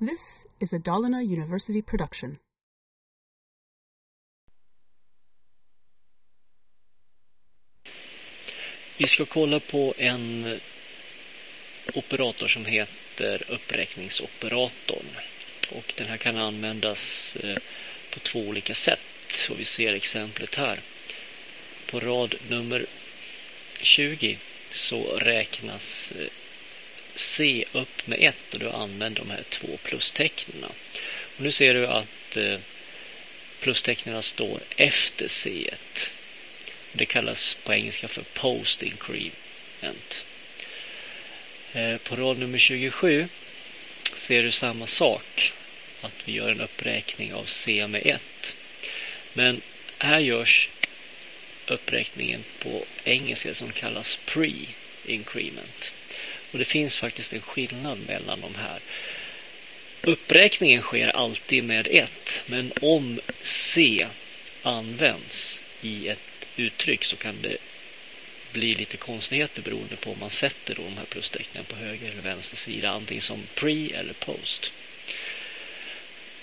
This is a Dalarna University production. Vi ska kolla på en operator som heter uppräkningsoperatorn. Och den här kan användas eh, på två olika sätt. Och vi ser exemplet här. På rad nummer 20 så räknas eh, C upp med 1 och du använder de här två plustecknen. Och nu ser du att eh, plustecknen står efter C1. Det kallas på engelska för post increment. Eh, på rad nummer 27 ser du samma sak. Att vi gör en uppräkning av C med 1. Men här görs uppräkningen på engelska som kallas pre-increment. Och det finns faktiskt en skillnad mellan de här. Uppräkningen sker alltid med 1, men om C används i ett uttryck så kan det bli lite konstigheter beroende på om man sätter då de här plustecknen på höger eller vänster sida, antingen som pre eller post.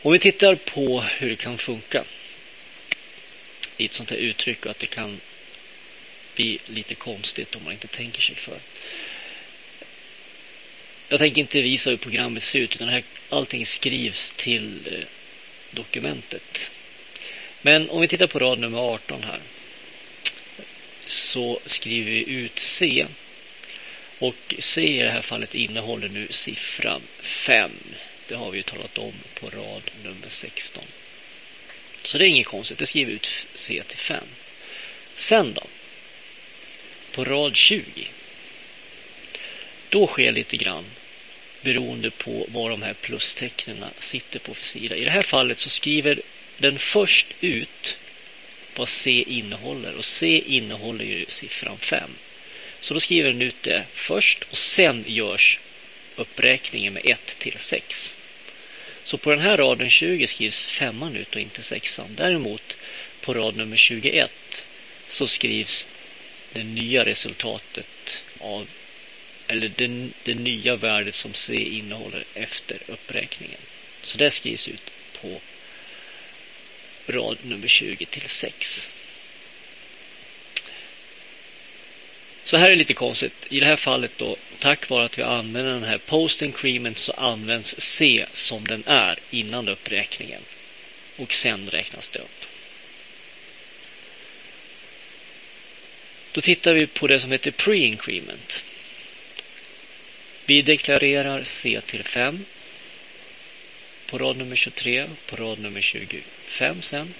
Om vi tittar på hur det kan funka i ett sånt här uttryck och att det kan bli lite konstigt om man inte tänker sig för. Jag tänker inte visa hur programmet ser ut utan här, allting skrivs till eh, dokumentet. Men om vi tittar på rad nummer 18 här så skriver vi ut C. Och C i det här fallet innehåller nu siffran 5. Det har vi ju talat om på rad nummer 16. Så det är inget konstigt, det skriver ut C till 5. Sen då? På rad 20. Då sker lite grann beroende på vad de här plustecknen sitter på för sida. I det här fallet så skriver den först ut vad C innehåller och C innehåller ju siffran 5. Så då skriver den ut det först och sen görs uppräkningen med 1 till 6. Så på den här raden 20 skrivs femman ut och inte sexan. Däremot på rad nummer 21 så skrivs det nya resultatet av eller det, det nya värdet som C innehåller efter uppräkningen. Så det skrivs ut på rad nummer 20 till 6. Så här är det lite konstigt. I det här fallet då, tack vare att vi använder den här post increment så används C som den är innan uppräkningen. Och sen räknas det upp. Då tittar vi på det som heter pre-increment. Vi deklarerar C till 5 på rad nummer 23, på rad nummer 25 sen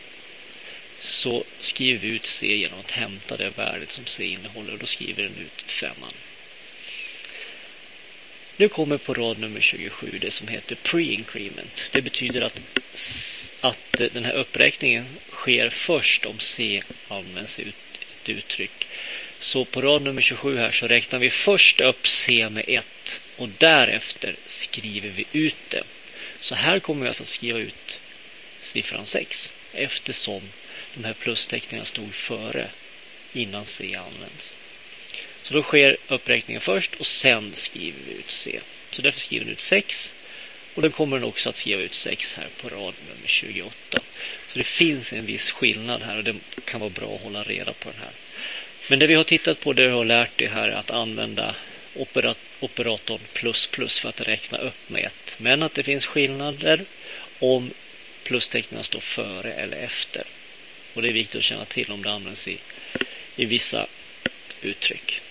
så skriver vi ut C genom att hämta det värdet som C innehåller och då skriver den ut femman. Nu kommer på rad nummer 27 det som heter pre-increment. Det betyder att, att eh, den här uppräkningen sker först om C används i ett uttryck. Så på rad nummer 27 här så räknar vi först upp C med 1 och därefter skriver vi ut det. Så här kommer vi alltså att skriva ut siffran 6 eftersom de här plustecknen stod före innan C används. Så då sker uppräkningen först och sen skriver vi ut C. Så därför skriver den ut 6 och den kommer den också att skriva ut 6 här på rad nummer 28. Så det finns en viss skillnad här och det kan vara bra att hålla reda på den här. Men det vi har tittat på, det vi har lärt dig här är att använda operatorn plus plus för att räkna upp med ett. Men att det finns skillnader om plustecknen står före eller efter. Och det är viktigt att känna till om det används i, i vissa uttryck.